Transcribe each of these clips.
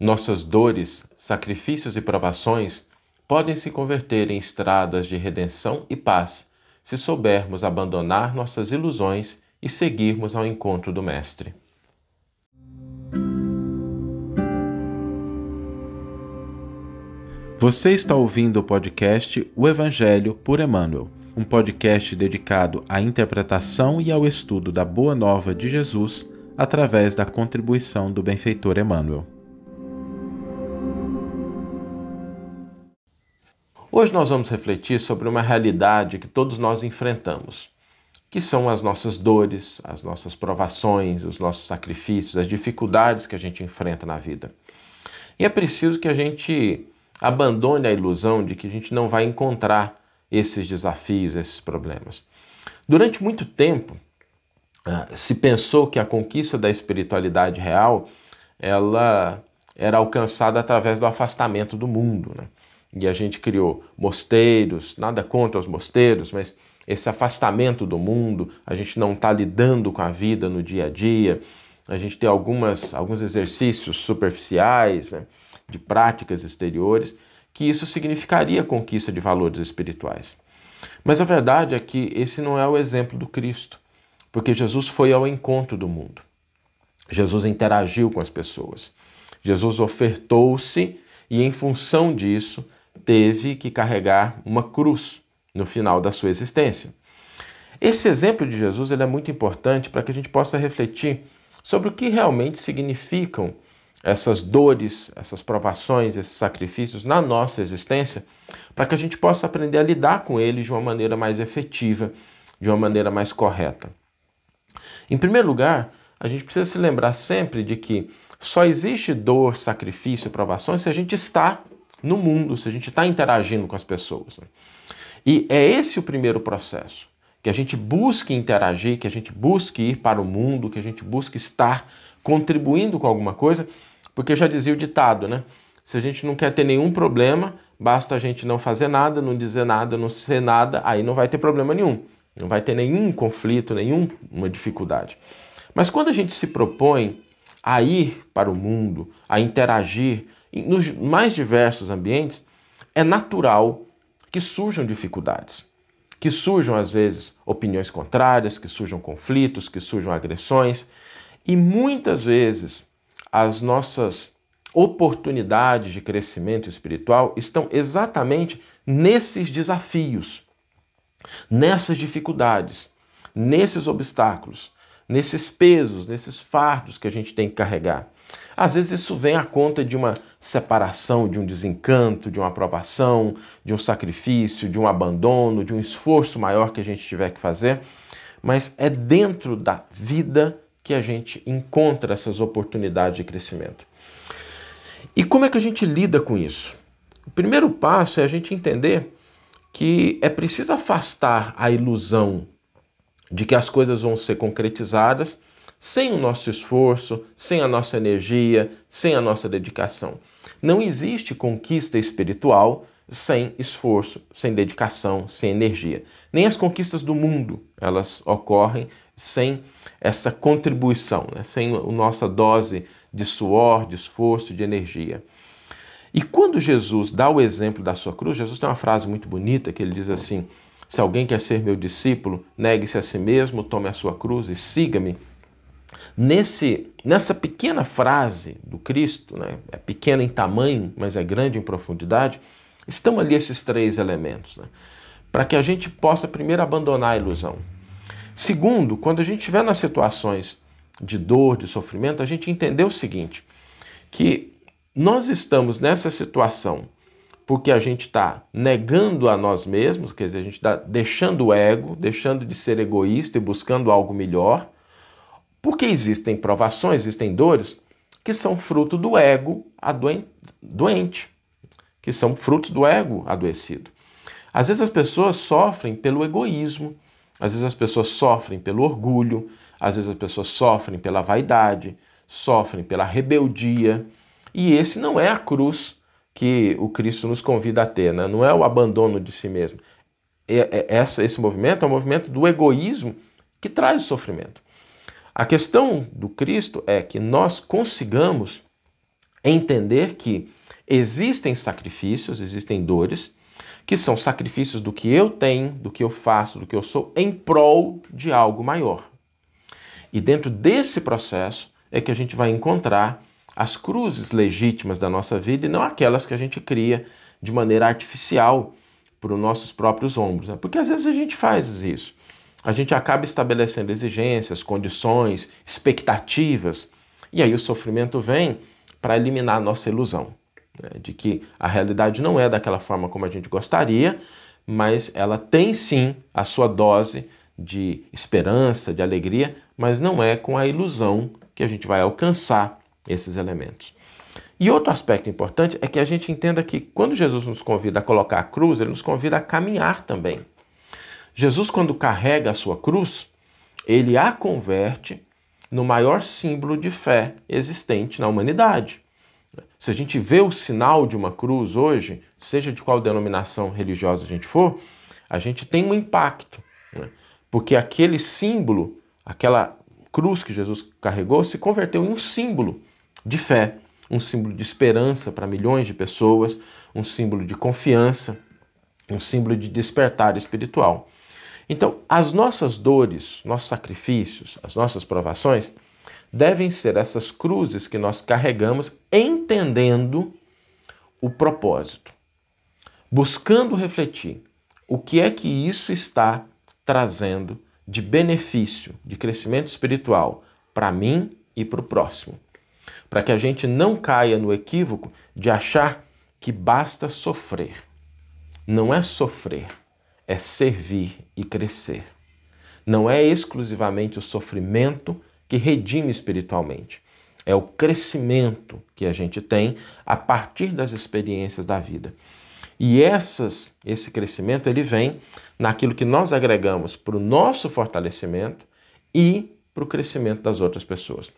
Nossas dores, sacrifícios e provações podem se converter em estradas de redenção e paz se soubermos abandonar nossas ilusões e seguirmos ao encontro do Mestre. Você está ouvindo o podcast O Evangelho por Emmanuel, um podcast dedicado à interpretação e ao estudo da Boa Nova de Jesus através da contribuição do benfeitor Emmanuel. Hoje nós vamos refletir sobre uma realidade que todos nós enfrentamos, que são as nossas dores, as nossas provações, os nossos sacrifícios, as dificuldades que a gente enfrenta na vida. E é preciso que a gente abandone a ilusão de que a gente não vai encontrar esses desafios, esses problemas. Durante muito tempo, ah, se pensou que a conquista da espiritualidade real ela era alcançada através do afastamento do mundo. Né? E a gente criou mosteiros, nada contra os mosteiros, mas esse afastamento do mundo, a gente não está lidando com a vida no dia a dia, a gente tem algumas, alguns exercícios superficiais, né? de práticas exteriores, que isso significaria conquista de valores espirituais. Mas a verdade é que esse não é o exemplo do Cristo, porque Jesus foi ao encontro do mundo. Jesus interagiu com as pessoas. Jesus ofertou-se e, em função disso, teve que carregar uma cruz no final da sua existência. Esse exemplo de Jesus ele é muito importante para que a gente possa refletir sobre o que realmente significam essas dores, essas provações, esses sacrifícios na nossa existência, para que a gente possa aprender a lidar com eles de uma maneira mais efetiva, de uma maneira mais correta. Em primeiro lugar, a gente precisa se lembrar sempre de que só existe dor, sacrifício provações se a gente está no mundo, se a gente está interagindo com as pessoas. Né? E é esse o primeiro processo. Que a gente busque interagir, que a gente busque ir para o mundo, que a gente busque estar contribuindo com alguma coisa porque já dizia o ditado, né? Se a gente não quer ter nenhum problema, basta a gente não fazer nada, não dizer nada, não ser nada, aí não vai ter problema nenhum. Não vai ter nenhum conflito, nenhuma dificuldade. Mas quando a gente se propõe a ir para o mundo, a interagir nos mais diversos ambientes, é natural que surjam dificuldades, que surjam às vezes opiniões contrárias, que surjam conflitos, que surjam agressões, e muitas vezes as nossas oportunidades de crescimento espiritual estão exatamente nesses desafios, nessas dificuldades, nesses obstáculos, nesses pesos, nesses fardos que a gente tem que carregar. Às vezes isso vem à conta de uma separação, de um desencanto, de uma aprovação, de um sacrifício, de um abandono, de um esforço maior que a gente tiver que fazer, mas é dentro da vida que a gente encontra essas oportunidades de crescimento. E como é que a gente lida com isso? O primeiro passo é a gente entender que é preciso afastar a ilusão de que as coisas vão ser concretizadas sem o nosso esforço, sem a nossa energia, sem a nossa dedicação. Não existe conquista espiritual sem esforço, sem dedicação, sem energia. Nem as conquistas do mundo, elas ocorrem sem essa contribuição, né? sem a nossa dose de suor, de esforço, de energia. E quando Jesus dá o exemplo da sua cruz, Jesus tem uma frase muito bonita que ele diz assim: Se alguém quer ser meu discípulo, negue-se a si mesmo, tome a sua cruz e siga-me. Nesse, nessa pequena frase do Cristo, né, é pequena em tamanho, mas é grande em profundidade, estão ali esses três elementos. Né, para que a gente possa primeiro abandonar a ilusão. Segundo, quando a gente estiver nas situações de dor, de sofrimento, a gente entender o seguinte: que nós estamos nessa situação porque a gente está negando a nós mesmos, quer dizer, a gente está deixando o ego, deixando de ser egoísta e buscando algo melhor, porque existem provações, existem dores que são fruto do ego doente, que são frutos do ego adoecido. Às vezes as pessoas sofrem pelo egoísmo, às vezes as pessoas sofrem pelo orgulho, às vezes as pessoas sofrem pela vaidade, sofrem pela rebeldia. E esse não é a cruz que o Cristo nos convida a ter, né? não é o abandono de si mesmo. É, é, esse movimento é o movimento do egoísmo que traz o sofrimento. A questão do Cristo é que nós consigamos entender que existem sacrifícios, existem dores, que são sacrifícios do que eu tenho, do que eu faço, do que eu sou, em prol de algo maior. E dentro desse processo é que a gente vai encontrar as cruzes legítimas da nossa vida e não aquelas que a gente cria de maneira artificial para os nossos próprios ombros. Né? Porque às vezes a gente faz isso. A gente acaba estabelecendo exigências, condições, expectativas, e aí o sofrimento vem para eliminar a nossa ilusão né? de que a realidade não é daquela forma como a gente gostaria, mas ela tem sim a sua dose de esperança, de alegria, mas não é com a ilusão que a gente vai alcançar esses elementos. E outro aspecto importante é que a gente entenda que quando Jesus nos convida a colocar a cruz, ele nos convida a caminhar também. Jesus, quando carrega a sua cruz, ele a converte no maior símbolo de fé existente na humanidade. Se a gente vê o sinal de uma cruz hoje, seja de qual denominação religiosa a gente for, a gente tem um impacto. Né? Porque aquele símbolo, aquela cruz que Jesus carregou, se converteu em um símbolo de fé, um símbolo de esperança para milhões de pessoas, um símbolo de confiança, um símbolo de despertar espiritual. Então, as nossas dores, nossos sacrifícios, as nossas provações, devem ser essas cruzes que nós carregamos entendendo o propósito, buscando refletir o que é que isso está trazendo de benefício, de crescimento espiritual para mim e para o próximo. Para que a gente não caia no equívoco de achar que basta sofrer. Não é sofrer, é servir e crescer. Não é exclusivamente o sofrimento que redime espiritualmente. É o crescimento que a gente tem a partir das experiências da vida. E essas, esse crescimento ele vem naquilo que nós agregamos para o nosso fortalecimento e para o crescimento das outras pessoas.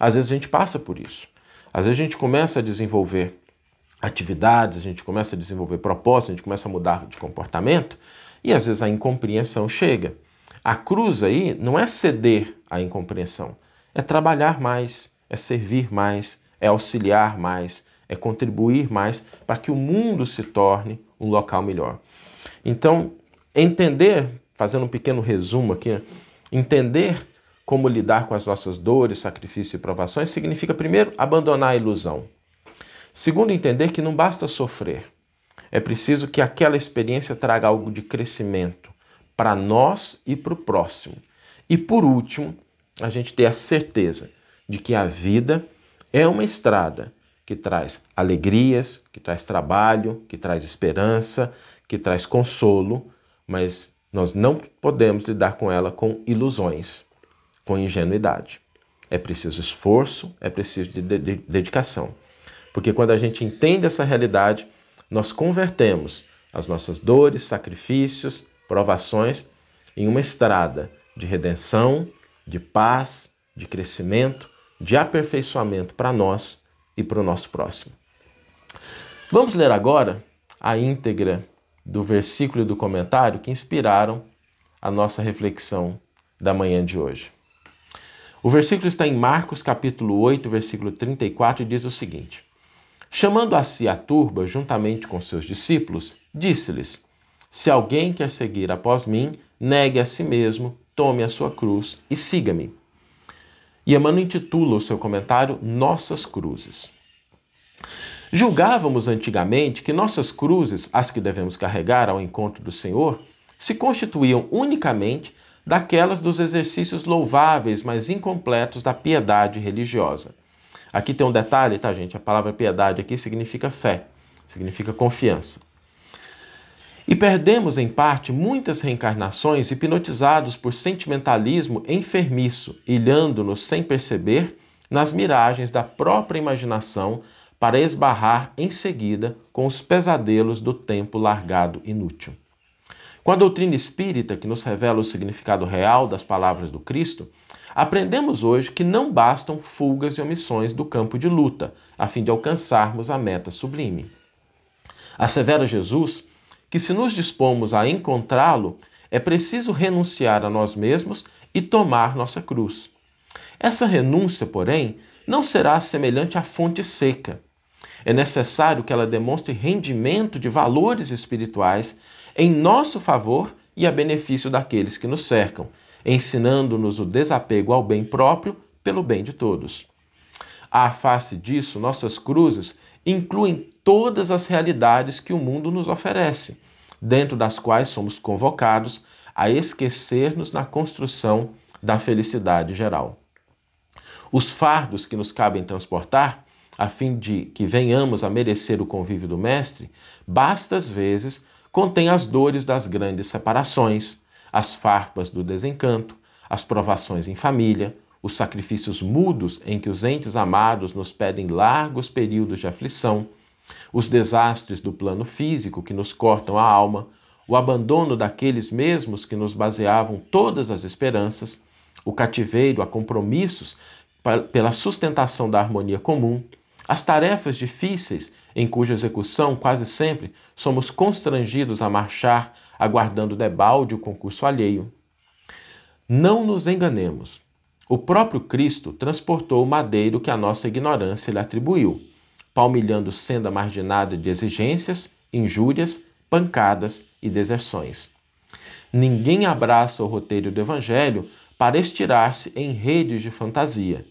Às vezes a gente passa por isso. Às vezes a gente começa a desenvolver atividades, a gente começa a desenvolver propósitos, a gente começa a mudar de comportamento e às vezes a incompreensão chega. A cruz aí não é ceder à incompreensão, é trabalhar mais, é servir mais, é auxiliar mais, é contribuir mais para que o mundo se torne um local melhor. Então, entender, fazendo um pequeno resumo aqui, né? entender como lidar com as nossas dores, sacrifícios e provações significa, primeiro, abandonar a ilusão. Segundo, entender que não basta sofrer. É preciso que aquela experiência traga algo de crescimento, para nós e para o próximo. E por último, a gente ter a certeza de que a vida é uma estrada que traz alegrias, que traz trabalho, que traz esperança, que traz consolo, mas nós não podemos lidar com ela com ilusões, com ingenuidade. É preciso esforço, é preciso de dedicação. Porque quando a gente entende essa realidade, nós convertemos as nossas dores, sacrifícios, provações em uma estrada de redenção, de paz, de crescimento, de aperfeiçoamento para nós e para o nosso próximo. Vamos ler agora a íntegra do versículo e do comentário que inspiraram a nossa reflexão da manhã de hoje. O versículo está em Marcos capítulo 8, versículo 34 e diz o seguinte: Chamando a si a turba juntamente com seus discípulos, disse-lhes: se alguém quer seguir após mim, negue a si mesmo, tome a sua cruz e siga-me. E Emmanuel intitula o seu comentário Nossas Cruzes. Julgávamos antigamente que nossas cruzes, as que devemos carregar ao encontro do Senhor, se constituíam unicamente daquelas dos exercícios louváveis, mas incompletos da piedade religiosa. Aqui tem um detalhe, tá, gente? A palavra piedade aqui significa fé, significa confiança. E perdemos, em parte, muitas reencarnações hipnotizados por sentimentalismo enfermiço, ilhando-nos sem perceber nas miragens da própria imaginação para esbarrar em seguida com os pesadelos do tempo largado inútil. Com a doutrina espírita, que nos revela o significado real das palavras do Cristo, aprendemos hoje que não bastam fugas e omissões do campo de luta, a fim de alcançarmos a meta sublime. Assevera Jesus que, se nos dispomos a encontrá-lo, é preciso renunciar a nós mesmos e tomar nossa cruz. Essa renúncia, porém, não será semelhante à fonte seca, É necessário que ela demonstre rendimento de valores espirituais em nosso favor e a benefício daqueles que nos cercam, ensinando-nos o desapego ao bem próprio pelo bem de todos. À face disso, nossas cruzes incluem todas as realidades que o mundo nos oferece, dentro das quais somos convocados a esquecer-nos na construção da felicidade geral. Os fardos que nos cabem transportar, a fim de que venhamos a merecer o convívio do Mestre, basta às vezes contém as dores das grandes separações, as farpas do desencanto, as provações em família, os sacrifícios mudos em que os entes amados nos pedem largos períodos de aflição, os desastres do plano físico que nos cortam a alma, o abandono daqueles mesmos que nos baseavam todas as esperanças, o cativeiro a compromissos pela sustentação da harmonia comum, as tarefas difíceis em cuja execução quase sempre somos constrangidos a marchar aguardando debalde o concurso alheio. Não nos enganemos. O próprio Cristo transportou o madeiro que a nossa ignorância lhe atribuiu, palmilhando senda marginada de exigências, injúrias, pancadas e deserções. Ninguém abraça o roteiro do Evangelho para estirar-se em redes de fantasia.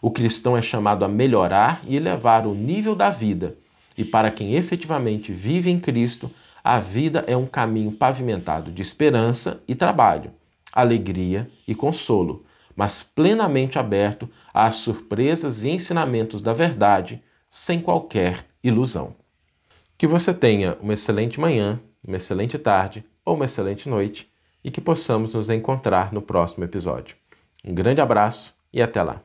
O cristão é chamado a melhorar e elevar o nível da vida, e para quem efetivamente vive em Cristo, a vida é um caminho pavimentado de esperança e trabalho, alegria e consolo, mas plenamente aberto às surpresas e ensinamentos da verdade, sem qualquer ilusão. Que você tenha uma excelente manhã, uma excelente tarde ou uma excelente noite e que possamos nos encontrar no próximo episódio. Um grande abraço e até lá!